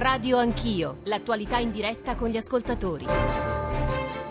Radio Anch'io, l'attualità in diretta con gli ascoltatori.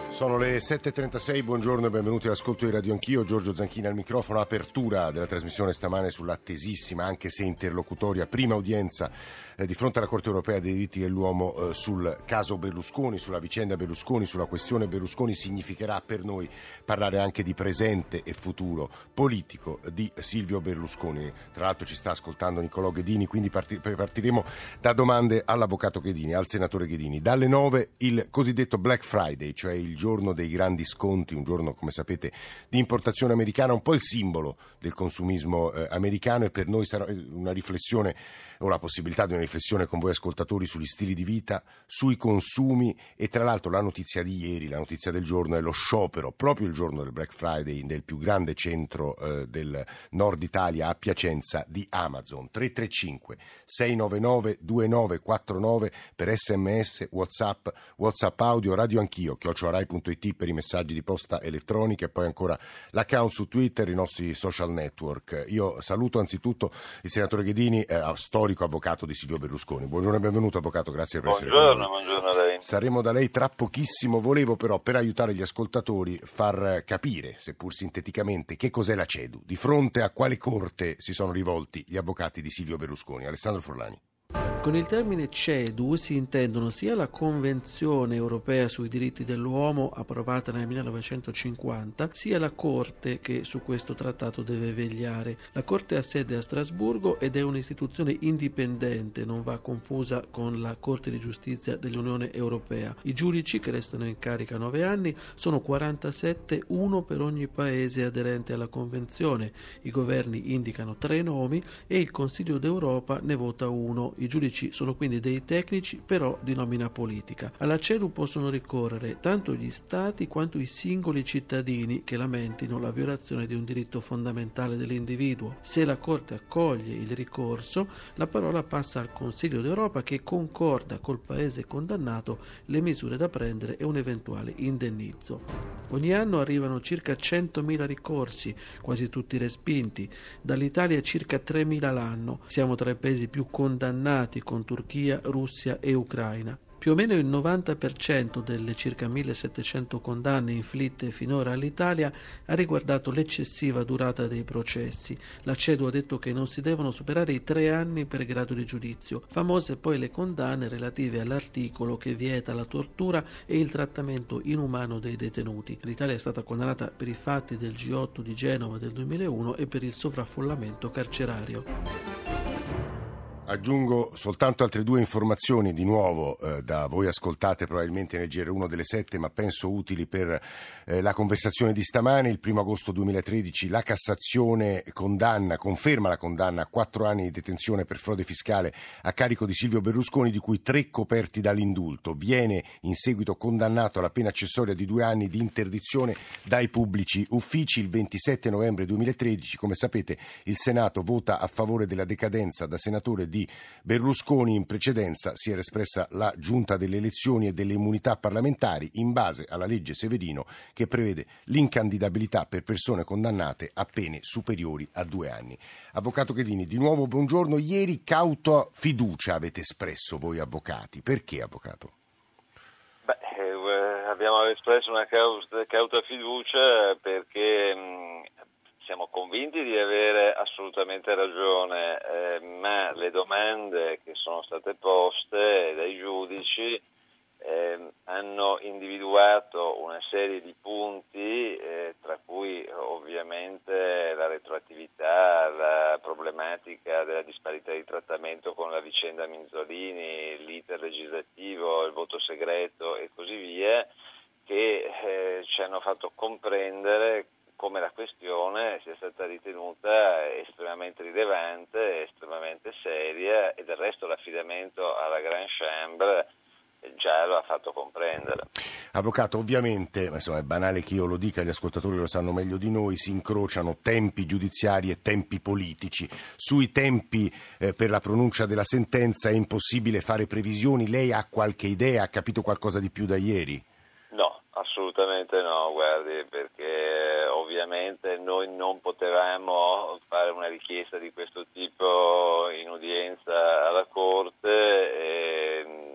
Sono le 7.36, buongiorno e benvenuti all'ascolto di Radio Anch'io, Giorgio Zanchini al microfono, apertura della trasmissione stamane sull'attesissima, anche se interlocutoria, prima udienza eh, di fronte alla Corte Europea dei diritti dell'uomo eh, sul caso Berlusconi, sulla vicenda Berlusconi, sulla questione Berlusconi, significherà per noi parlare anche di presente e futuro politico di Silvio Berlusconi. Tra l'altro ci sta ascoltando Niccolò Ghedini, quindi parti- partiremo da domande all'avvocato Ghedini, al senatore Ghedini. Dalle 9 il cosiddetto Black Friday, cioè il giorno dei grandi sconti, un giorno come sapete di importazione americana, un po' il simbolo del consumismo eh, americano e per noi sarà una riflessione o la possibilità di una riflessione con voi ascoltatori sugli stili di vita, sui consumi e tra l'altro la notizia di ieri, la notizia del giorno è lo sciopero proprio il giorno del Black Friday nel più grande centro eh, del nord Italia a Piacenza di Amazon 335 699 2949 per sms, whatsapp, whatsapp audio, radio anch'io, chiocciorai.it per i messaggi di posta elettronica e poi ancora l'account su Twitter, i nostri social network. Io saluto anzitutto il senatore Ghedini, eh, storico avvocato di Silvio Berlusconi. Buongiorno e benvenuto avvocato, grazie per buongiorno, essere qui. Buongiorno a lei. Saremo da lei tra pochissimo, volevo però per aiutare gli ascoltatori far capire, seppur sinteticamente, che cos'è la CEDU, di fronte a quale corte si sono rivolti gli avvocati di Silvio Berlusconi. Alessandro Forlani. Con il termine CEDU si intendono sia la Convenzione europea sui diritti dell'uomo approvata nel 1950, sia la Corte che su questo trattato deve vegliare. La Corte ha sede a Strasburgo ed è un'istituzione indipendente, non va confusa con la Corte di giustizia dell'Unione europea. I giudici che restano in carica nove anni sono 47, uno per ogni paese aderente alla Convenzione. I governi indicano tre nomi e il Consiglio d'Europa ne vota uno. I giudici sono quindi dei tecnici però di nomina politica. Alla CEDU possono ricorrere tanto gli stati quanto i singoli cittadini che lamentino la violazione di un diritto fondamentale dell'individuo. Se la Corte accoglie il ricorso, la parola passa al Consiglio d'Europa che concorda col paese condannato le misure da prendere e un eventuale indennizzo. Ogni anno arrivano circa 100.000 ricorsi, quasi tutti respinti. Dall'Italia circa 3.000 l'anno. Siamo tra i paesi più condannati con Turchia, Russia e Ucraina. Più o meno il 90% delle circa 1700 condanne inflitte finora all'Italia ha riguardato l'eccessiva durata dei processi. La CEDU ha detto che non si devono superare i tre anni per grado di giudizio. Famose poi le condanne relative all'articolo che vieta la tortura e il trattamento inumano dei detenuti. L'Italia è stata condannata per i fatti del G8 di Genova del 2001 e per il sovraffollamento carcerario. Aggiungo soltanto altre due informazioni di nuovo eh, da voi ascoltate probabilmente nel GR1 delle 7 ma penso utili per eh, la conversazione di stamane. Il primo agosto 2013 la Cassazione condanna, conferma la condanna a quattro anni di detenzione per frode fiscale a carico di Silvio Berlusconi di cui tre coperti dall'indulto. Viene in seguito condannato alla pena accessoria di due anni di interdizione dai pubblici uffici. Il 27 novembre 2013 come sapete il Senato vota a favore della decadenza da senatore di di Berlusconi in precedenza si era espressa la Giunta delle elezioni e delle immunità parlamentari in base alla legge Severino che prevede l'incandidabilità per persone condannate a pene superiori a due anni. Avvocato Chedini, di nuovo buongiorno. Ieri cauto fiducia avete espresso voi avvocati. Perché, avvocato? Beh, eh, abbiamo espresso una cauta fiducia perché mh, siamo convinti di avere assolutamente ragione, eh, ma le domande che sono state poste dai giudici eh, hanno individuato una serie di punti, eh, tra cui ovviamente la retroattività, la problematica della disparità di trattamento con la vicenda Minzolini, l'iter legislativo, il voto segreto e così via, che eh, ci hanno fatto comprendere come la questione sia stata ritenuta estremamente rilevante, estremamente seria e del resto l'affidamento alla Grand Chambre già lo ha fatto comprendere. Avvocato, ovviamente, insomma, è banale che io lo dica, gli ascoltatori lo sanno meglio di noi, si incrociano tempi giudiziari e tempi politici. Sui tempi eh, per la pronuncia della sentenza è impossibile fare previsioni, lei ha qualche idea, ha capito qualcosa di più da ieri? No, assolutamente no, guardi, perché ovviamente noi non potevamo fare una richiesta di questo tipo in udienza alla Corte e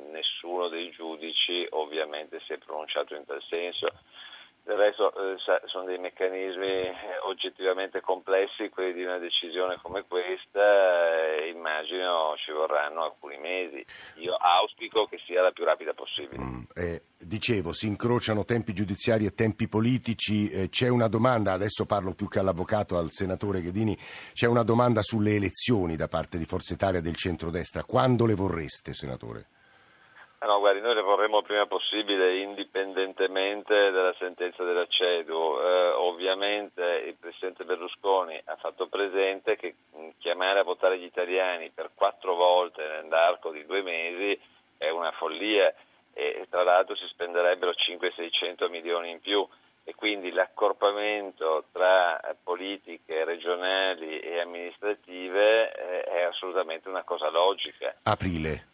si è pronunciato in tal senso. Del resto eh, sono dei meccanismi eh, oggettivamente complessi, quelli di una decisione come questa, eh, immagino ci vorranno alcuni mesi. Io auspico che sia la più rapida possibile. Mm, eh, dicevo, si incrociano tempi giudiziari e tempi politici, eh, c'è una domanda, adesso parlo più che all'avvocato, al senatore Ghedini, c'è una domanda sulle elezioni da parte di Forza Italia del centrodestra. Quando le vorreste, senatore? Ah, no, guardi, noi le vorremmo il prima possibile indipendentemente dalla sentenza della CEDU. Eh, ovviamente il Presidente Berlusconi ha fatto presente che chiamare a votare gli italiani per quattro volte nell'arco di due mesi è una follia e tra l'altro si spenderebbero 500-600 milioni in più e quindi l'accorpamento tra politiche regionali e amministrative eh, è assolutamente una cosa logica. Aprile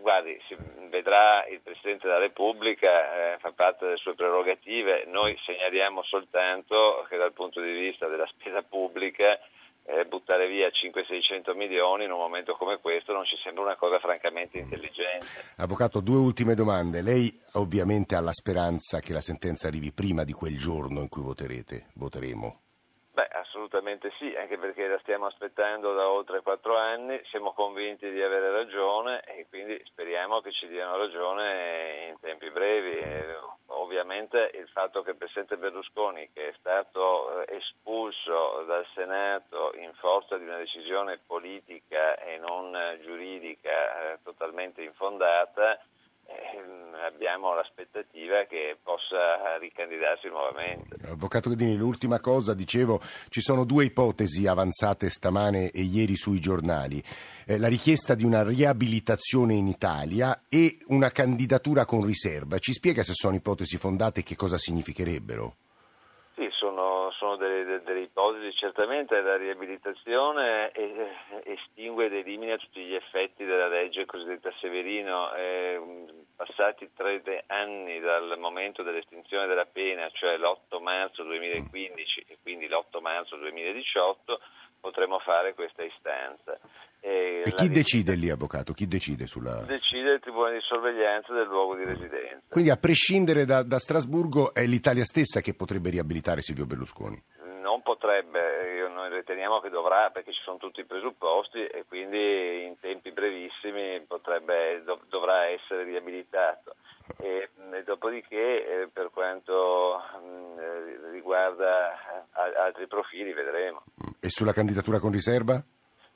guardi, si vedrà il Presidente della Repubblica, eh, fa parte delle sue prerogative, noi segnaliamo soltanto che dal punto di vista della spesa pubblica eh, buttare via 500-600 milioni in un momento come questo non ci sembra una cosa francamente intelligente. Avvocato, due ultime domande. Lei ovviamente ha la speranza che la sentenza arrivi prima di quel giorno in cui voterete, voteremo? Assolutamente sì, anche perché la stiamo aspettando da oltre quattro anni, siamo convinti di avere ragione e quindi speriamo che ci diano ragione in tempi brevi. E ovviamente il fatto che il Presidente Berlusconi, che è stato eh, espulso dal Senato in forza di una decisione politica e non giuridica eh, totalmente infondata, abbiamo l'aspettativa che possa ricandidarsi nuovamente. Avvocato Ghedini, l'ultima cosa, dicevo, ci sono due ipotesi avanzate stamane e ieri sui giornali. Eh, la richiesta di una riabilitazione in Italia e una candidatura con riserva. Ci spiega se sono ipotesi fondate e che cosa significherebbero? Sono, delle, delle, ipotesi, certamente la riabilitazione estingue ed elimina tutti gli effetti della legge cosiddetta Severino. Eh, passati tre anni dal momento dell'estinzione della pena, cioè l'8 marzo 2015 e quindi l'8 marzo 2018, potremo fare questa istanza. E, e chi decide lì, avvocato? Chi decide sulla... Decide il Tribunale di sorveglianza del luogo di residenza. Quindi a prescindere da, da Strasburgo è l'Italia stessa che potrebbe riabilitare Silvio Berlusconi? Non potrebbe, noi riteniamo che dovrà perché ci sono tutti i presupposti e quindi in tempi brevissimi potrebbe, dov- dovrà essere riabilitato. E, e dopodiché eh, per quanto mh, riguarda altri profili vedremo. E sulla candidatura con riserva?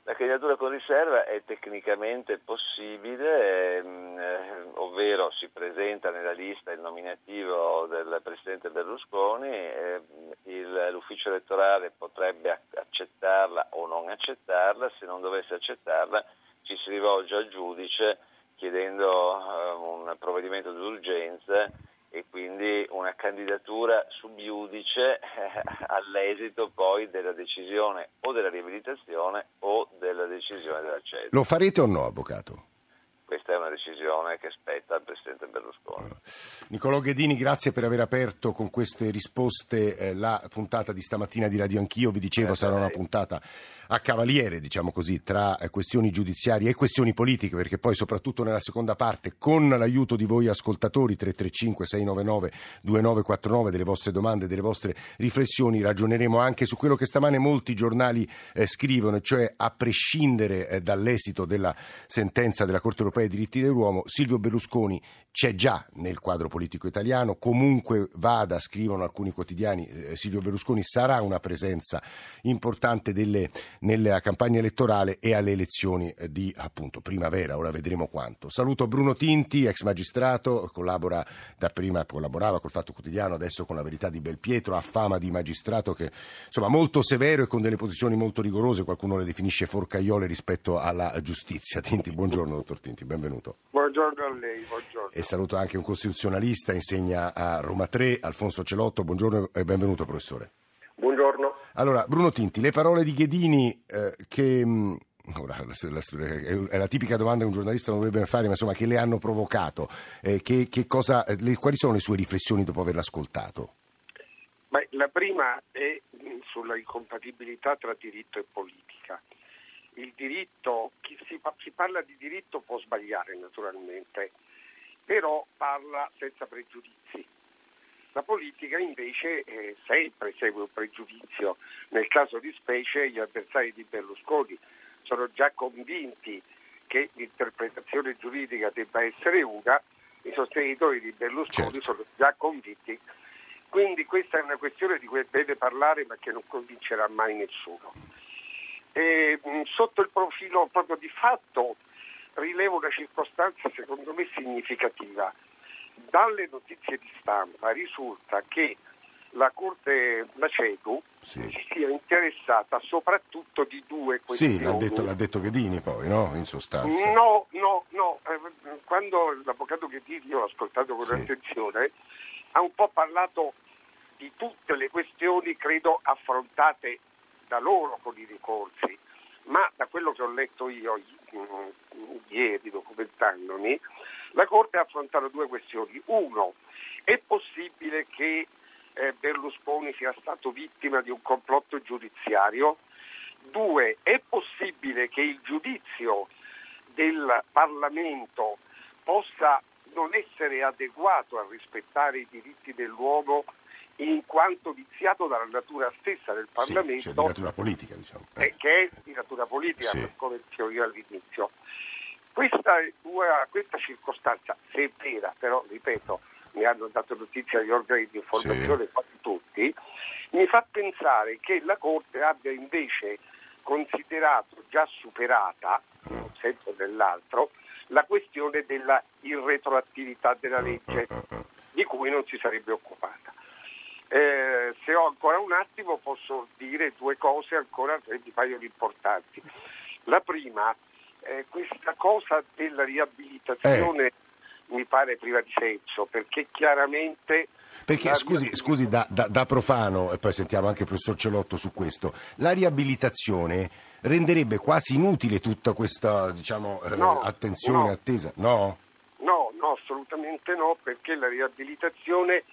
La candidatura con riserva è tecnicamente possibile, ehm, eh, ovvero si presenta nella lista il nominativo del Presidente Berlusconi, eh, il, l'ufficio elettorale potrebbe accettarla o non accettarla, se non dovesse accettarla ci si rivolge al giudice chiedendo eh, un provvedimento d'urgenza e quindi una candidatura subiudice eh, all'esito poi della decisione o della riabilitazione o della decisione della CED. Lo farete o no, avvocato? Questa è una decisione che spetta al Presidente Berlusconi. Nicolò Ghedini, grazie per aver aperto con queste risposte eh, la puntata di stamattina di Radio Anch'io. Vi dicevo eh, sarà una puntata a cavaliere, diciamo così, tra eh, questioni giudiziarie e questioni politiche, perché poi soprattutto nella seconda parte, con l'aiuto di voi ascoltatori 335-699-2949, delle vostre domande, delle vostre riflessioni, ragioneremo anche su quello che stamane molti giornali eh, scrivono, cioè a prescindere eh, dall'esito della sentenza della Corte europea dei diritti dell'uomo, Silvio Berlusconi c'è già nel quadro politico italiano, comunque vada, scrivono alcuni quotidiani, eh, Silvio Berlusconi sarà una presenza importante delle nella campagna elettorale e alle elezioni eh, di appunto primavera, ora vedremo quanto. Saluto Bruno Tinti, ex magistrato, collabora da prima, collaborava col Fatto Quotidiano, adesso con la Verità di Belpietro, ha fama di magistrato che insomma molto severo e con delle posizioni molto rigorose, qualcuno le definisce forcaiole rispetto alla giustizia. Tinti, buongiorno dottor Tinti, benvenuto. Buongiorno a lei, buongiorno. E saluto anche un costituzionalista, insegna a Roma 3, Alfonso Celotto, buongiorno e benvenuto professore. Buongiorno. Allora, Bruno Tinti, le parole di Ghedini eh, che... Mm, ora, è la tipica domanda che un giornalista non dovrebbe fare, ma insomma, che le hanno provocato? Eh, che, che cosa, le, quali sono le sue riflessioni dopo averlo ascoltato? Beh, la prima è sulla incompatibilità tra diritto e politica. Il diritto, chi, si, chi parla di diritto può sbagliare naturalmente. però parla senza pregiudizi. La politica invece eh, sempre segue un pregiudizio. Nel caso di specie gli avversari di Berlusconi sono già convinti che l'interpretazione giuridica debba essere una, i sostenitori di Berlusconi certo. sono già convinti. Quindi questa è una questione di cui deve parlare ma che non convincerà mai nessuno. E, sotto il profilo proprio di fatto rilevo una circostanza secondo me significativa. Dalle notizie di stampa risulta che la Corte Macedo sì. si sia interessata soprattutto di due questioni. Sì, l'ha detto, l'ha detto Ghedini poi, no? In sostanza. No, no, no. Eh, quando l'avvocato Ghedini, io l'ho ascoltato con sì. attenzione, ha un po' parlato di tutte le questioni, credo, affrontate da loro con i ricorsi, ma da quello che ho letto io mm, ieri documentandomi, la Corte ha affrontato due questioni. Uno, è possibile che eh, Berlusconi sia stato vittima di un complotto giudiziario? Due, è possibile che il giudizio del Parlamento possa non essere adeguato a rispettare i diritti dell'uomo in quanto viziato dalla natura stessa del Parlamento, sì, cioè di natura politica, diciamo. eh, che è di natura politica, sì. come dicevo io all'inizio. Questa, questa, circostanza, se è vera, però ripeto, mi hanno dato notizia gli organi di informazione sì. quasi tutti, mi fa pensare che la Corte abbia invece considerato già superata, in un senso o nell'altro, la questione della irretroattività della legge, di cui non si sarebbe occupata. Eh, se ho ancora un attimo posso dire due cose ancora che mi paiono importanti. La prima, eh, questa cosa della riabilitazione eh. mi pare priva di senso perché chiaramente... Perché scusi, scusi da, da, da, profano, e poi sentiamo anche il professor Celotto su questo, la riabilitazione renderebbe quasi inutile tutta questa diciamo, eh, no, attenzione, no. attesa? No? No, no, assolutamente no, perché la riabilitazione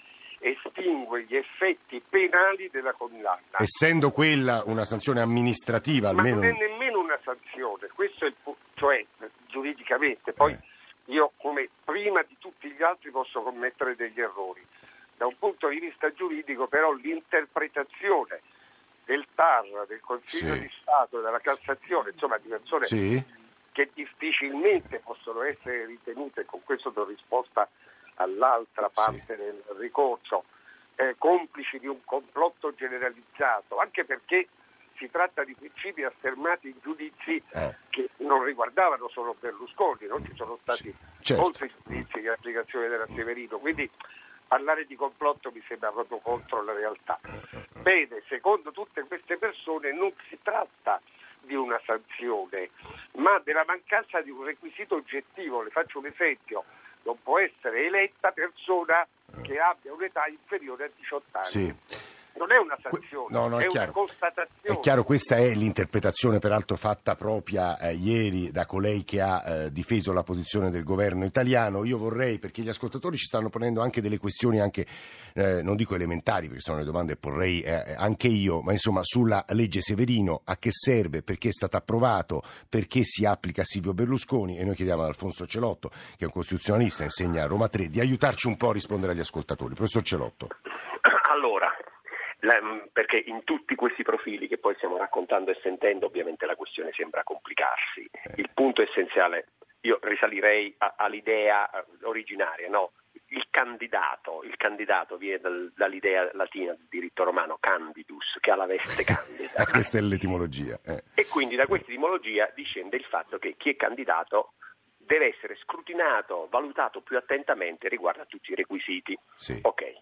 estingue gli effetti penali della condanna. Essendo quella una sanzione amministrativa almeno... Ma non è nemmeno una sanzione, questo è il punto, cioè giuridicamente, poi eh. io come prima di tutti gli altri posso commettere degli errori. Da un punto di vista giuridico però l'interpretazione del TAR, del Consiglio sì. di Stato della Cassazione, insomma di persone sì. che difficilmente possono essere ritenute, con questo do risposta all'altra parte sì. del ricorso, eh, complici di un complotto generalizzato, anche perché si tratta di principi affermati in giudizi eh. che non riguardavano solo Berlusconi, non ci sono stati certo. molti giudizi di applicazione della Severino, quindi parlare di complotto mi sembra proprio contro la realtà. Bene, secondo tutte queste persone non si tratta di una sanzione, ma della mancanza di un requisito oggettivo. Le faccio un esempio non può essere eletta persona che abbia un'età inferiore a 18 anni. Sì non è una sanzione, no, no, è, è una constatazione. È chiaro, questa è l'interpretazione peraltro fatta propria eh, ieri da colei che ha eh, difeso la posizione del governo italiano. Io vorrei, perché gli ascoltatori ci stanno ponendo anche delle questioni, anche, eh, non dico elementari, perché sono le domande che porrei eh, anche io, ma insomma sulla legge Severino, a che serve, perché è stato approvato, perché si applica a Silvio Berlusconi e noi chiediamo ad Alfonso Celotto, che è un costituzionalista, insegna a Roma 3, di aiutarci un po' a rispondere agli ascoltatori. Professor Celotto. La, mm, perché in tutti questi profili che poi stiamo raccontando e sentendo ovviamente la questione sembra complicarsi. Eh. Il punto essenziale, io risalirei a, all'idea eh, originaria, no? il candidato, il candidato viene dal, dall'idea latina del diritto romano candidus, che ha la veste candida. questa è l'etimologia. Eh. E quindi da questa etimologia discende il fatto che chi è candidato deve essere scrutinato, valutato più attentamente riguardo a tutti i requisiti. Sì. Okay.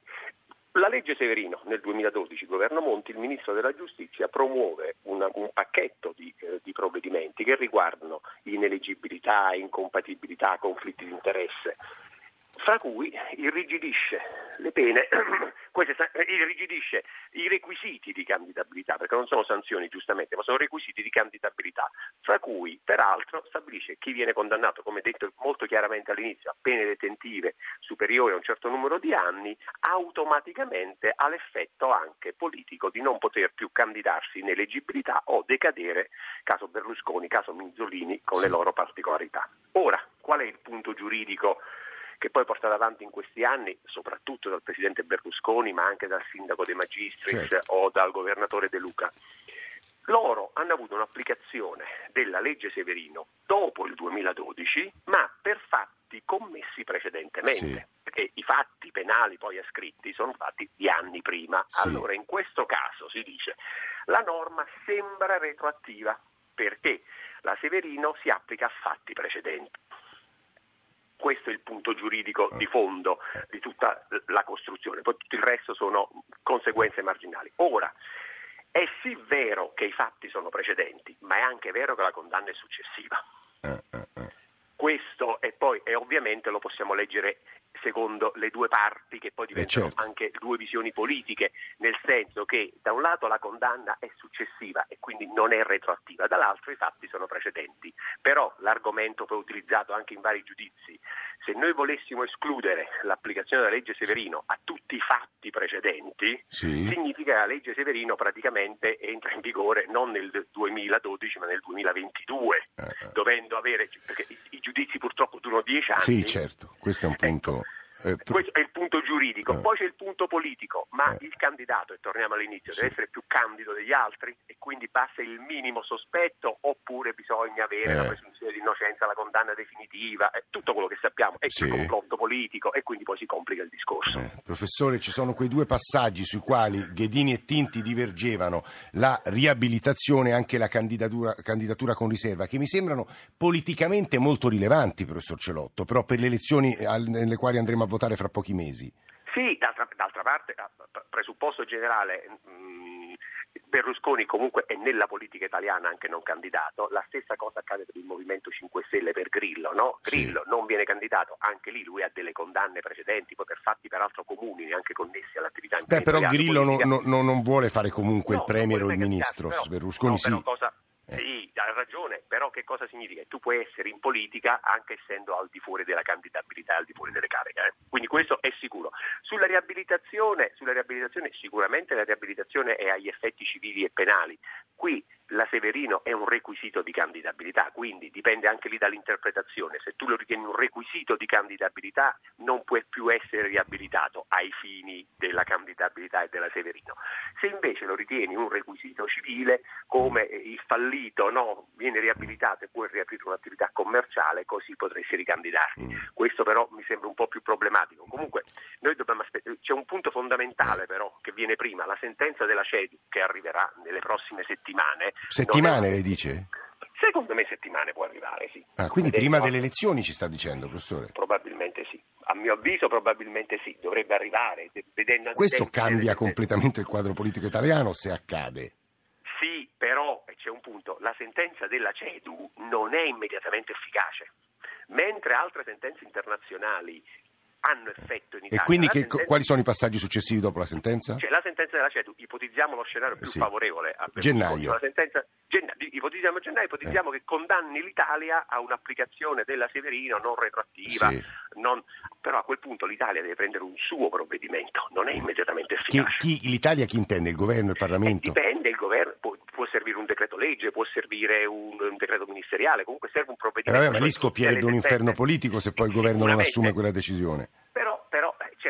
La legge Severino nel 2012, governo Monti, il ministro della giustizia promuove una, un pacchetto di, eh, di, provvedimenti che riguardano ineleggibilità, incompatibilità, conflitti di interesse fra cui irrigidisce le pene, irrigidisce i requisiti di candidabilità, perché non sono sanzioni giustamente, ma sono requisiti di candidabilità, fra cui peraltro stabilisce chi viene condannato, come detto molto chiaramente all'inizio, a pene detentive superiori a un certo numero di anni, automaticamente ha l'effetto anche politico di non poter più candidarsi in eleggibilità o decadere, caso Berlusconi, caso Minzolini, con le loro particolarità. Ora, qual è il punto giuridico? Che poi è portata avanti in questi anni, soprattutto dal Presidente Berlusconi, ma anche dal Sindaco De Magistris certo. o dal Governatore De Luca. Loro hanno avuto un'applicazione della legge Severino dopo il 2012, ma per fatti commessi precedentemente. Sì. Perché i fatti penali poi ascritti sono fatti di anni prima. Sì. Allora, in questo caso si dice la norma sembra retroattiva perché la Severino si applica a fatti precedenti. Questo è il punto giuridico di fondo di tutta la costruzione, poi tutto il resto sono conseguenze marginali. Ora, è sì vero che i fatti sono precedenti, ma è anche vero che la condanna è successiva. Eh, eh, eh. Questo e poi e ovviamente lo possiamo leggere secondo le due parti che poi diventano certo. anche due visioni politiche, nel senso che da un lato la condanna è successiva e quindi non è retroattiva, dall'altro i fatti sono precedenti. Però l'argomento poi utilizzato anche in vari giudizi, se noi volessimo escludere l'applicazione della legge Severino a tutti i fatti precedenti, sì. significa che la legge Severino praticamente entra in vigore non nel 2012 ma nel 2022, eh, eh. dovendo avere, perché i, i, giudizi purtroppo durano dieci anni. Sì, certo, questo è un punto... Eh, Questo è il punto giuridico, eh. poi c'è il punto politico, ma eh. il candidato, e torniamo all'inizio, sì. deve essere più candido degli altri e quindi passa il minimo sospetto oppure bisogna avere la eh. presunzione di innocenza, la condanna definitiva, tutto quello che sappiamo, è sì. il complotto politico e quindi poi si complica il discorso. Professore, ci sono quei due passaggi sui quali Ghedini e Tinti divergevano, la riabilitazione e anche la candidatura, candidatura con riserva, che mi sembrano politicamente molto rilevanti, professor Celotto, però per le elezioni nelle quali andremo a votare fra pochi mesi. Sì, d'altra, d'altra parte, presupposto generale, mh, mm, Berlusconi comunque è nella politica italiana anche non candidato, la stessa cosa accade per il Movimento 5 Stelle per Grillo, no? Grillo sì. non viene candidato, anche lì lui ha delle condanne precedenti, poi per fatti peraltro comuni, neanche connessi all'attività Beh, però Grillo non, non, non, vuole fare comunque no, il Premier o il Ministro, però, Berlusconi no, sì. Cosa. Sì, ha ragione, però che cosa significa? Tu puoi essere in politica anche essendo al di fuori della candidabilità, al di fuori delle cariche. Eh? Quindi questo è sicuro. Sulla riabilitazione, sulla riabilitazione, sicuramente la riabilitazione è agli effetti civili e penali. Qui la Severino è un requisito di candidabilità, quindi dipende anche lì dall'interpretazione. Se tu lo ritieni un requisito di candidabilità non puoi più essere riabilitato ai fini della candidabilità e della Severino. Se invece lo ritieni un requisito civile, come il fallito no, viene riabilitato e puoi riaprire un'attività commerciale, così potresti ricandidarti. Mm. Questo però mi sembra un po' più problematico. Comunque noi dobbiamo aspettare, c'è un punto fondamentale però che viene prima, la sentenza della CEDU che arriverà nelle prossime settimane Settimane, è... lei dice? Secondo me settimane può arrivare, sì. Ah, quindi prima delle elezioni ci sta dicendo, professore? Probabilmente sì. A mio avviso probabilmente sì, dovrebbe arrivare. Vedendo Questo cambia completamente il quadro politico italiano se accade. Sì, però c'è un punto, la sentenza della CEDU non è immediatamente efficace, mentre altre sentenze internazionali hanno effetto in Italia. E quindi che, sentenza... quali sono i passaggi successivi dopo la sentenza? Cioè, la sentenza della CEDU, ipotizziamo lo scenario più sì. favorevole a gennaio. Sentenza, genna, ipotizziamo gennaio, ipotizziamo eh. che condanni l'Italia a un'applicazione della Severino non retroattiva, sì. non... però a quel punto l'Italia deve prendere un suo provvedimento, non è immediatamente efficace. Chi, chi, L'Italia chi intende? Il governo, il Parlamento? Eh, dipende, il governo può, può, servire un decreto legge, può servire un, un decreto ministeriale, comunque serve un provvedimento. Eh vabbè, ma lì scoppierebbe un inferno politico se poi il governo non assume quella decisione. Però,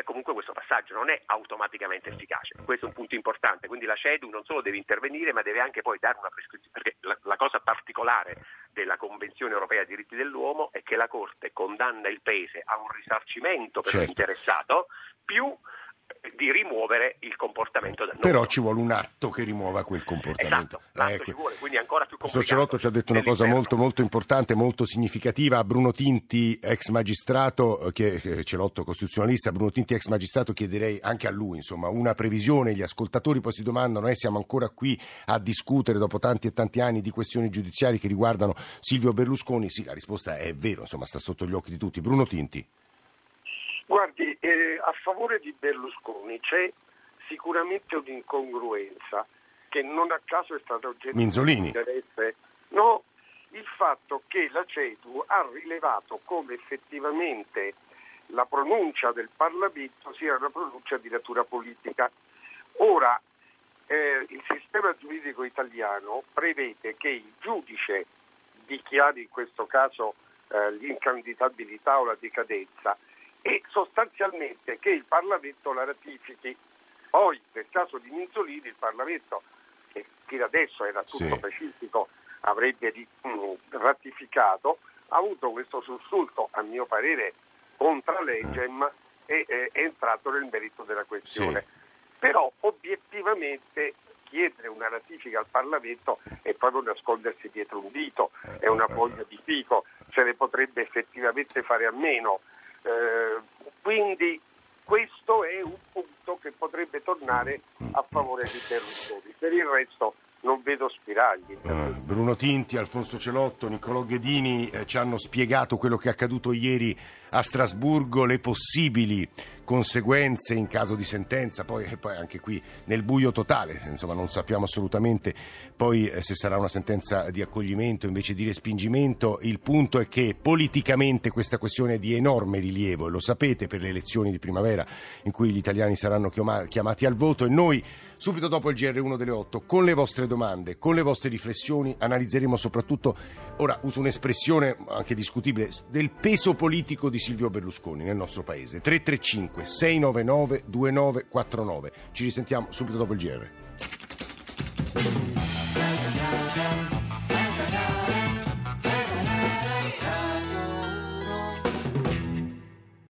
però c'è comunque questo passaggio, non è automaticamente efficace. Questo è un punto importante. Quindi la CEDU non solo deve intervenire, ma deve anche poi dare una prescrizione. Perché la, la cosa particolare della Convenzione europea dei diritti dell'uomo è che la Corte condanna il Paese a un risarcimento per certo. l'interessato più di rimuovere il comportamento del Però ci vuole un atto che rimuova quel comportamento. Esatto, ecco. ci vuole, quindi ancora più complicato. Sociolotto ci ha detto una cosa molto, molto importante, molto significativa. Bruno Tinti, ex magistrato, eh, che, che Celotto costituzionalista, Bruno Tinti ex magistrato, chiederei anche a lui, insomma, una previsione. Gli ascoltatori poi si domandano, eh, siamo ancora qui a discutere dopo tanti e tanti anni di questioni giudiziarie che riguardano Silvio Berlusconi? Sì, la risposta è vero, insomma, sta sotto gli occhi di tutti. Bruno Tinti. Eh, a favore di Berlusconi c'è sicuramente un'incongruenza che non a caso è stata oggetto Minzolini. di interesse. No, il fatto che la CEDU ha rilevato come effettivamente la pronuncia del Parlamento sia una pronuncia di natura politica. Ora, eh, il sistema giuridico italiano prevede che il giudice dichiari in questo caso eh, l'incandidabilità o la decadenza e sostanzialmente che il Parlamento la ratifichi. Poi nel caso di Minzolini il Parlamento, che fino adesso era tutto Sì. pacifico, avrebbe mh, ratificato, ha avuto questo sussulto, a mio parere, contra legem e eh, è entrato nel merito della questione. Però obiettivamente chiedere una ratifica al Parlamento è proprio nascondersi dietro un dito, è una foglia di fico, se ne potrebbe effettivamente fare a meno. Eh, quindi questo è un punto che potrebbe tornare a favore di Berlusconi. Per il resto non vedo spiragli. Eh, Bruno Tinti, Alfonso Celotto, Niccolò Ghedini eh, ci hanno spiegato quello che è accaduto ieri a Strasburgo, le possibili conseguenze in caso di sentenza, poi, poi anche qui nel buio totale, insomma non sappiamo assolutamente poi eh, se sarà una sentenza di accoglimento invece di respingimento, il punto è che politicamente questa questione è di enorme rilievo e lo sapete per le elezioni di primavera in cui gli italiani saranno chiama- chiamati al voto. E noi subito dopo il GR1 delle 8 con le vostre domande, con le vostre riflessioni analizzeremo soprattutto, ora uso un'espressione anche discutibile, del peso politico di Silvio Berlusconi nel nostro paese. 335 699 2949. Ci risentiamo subito dopo il GR.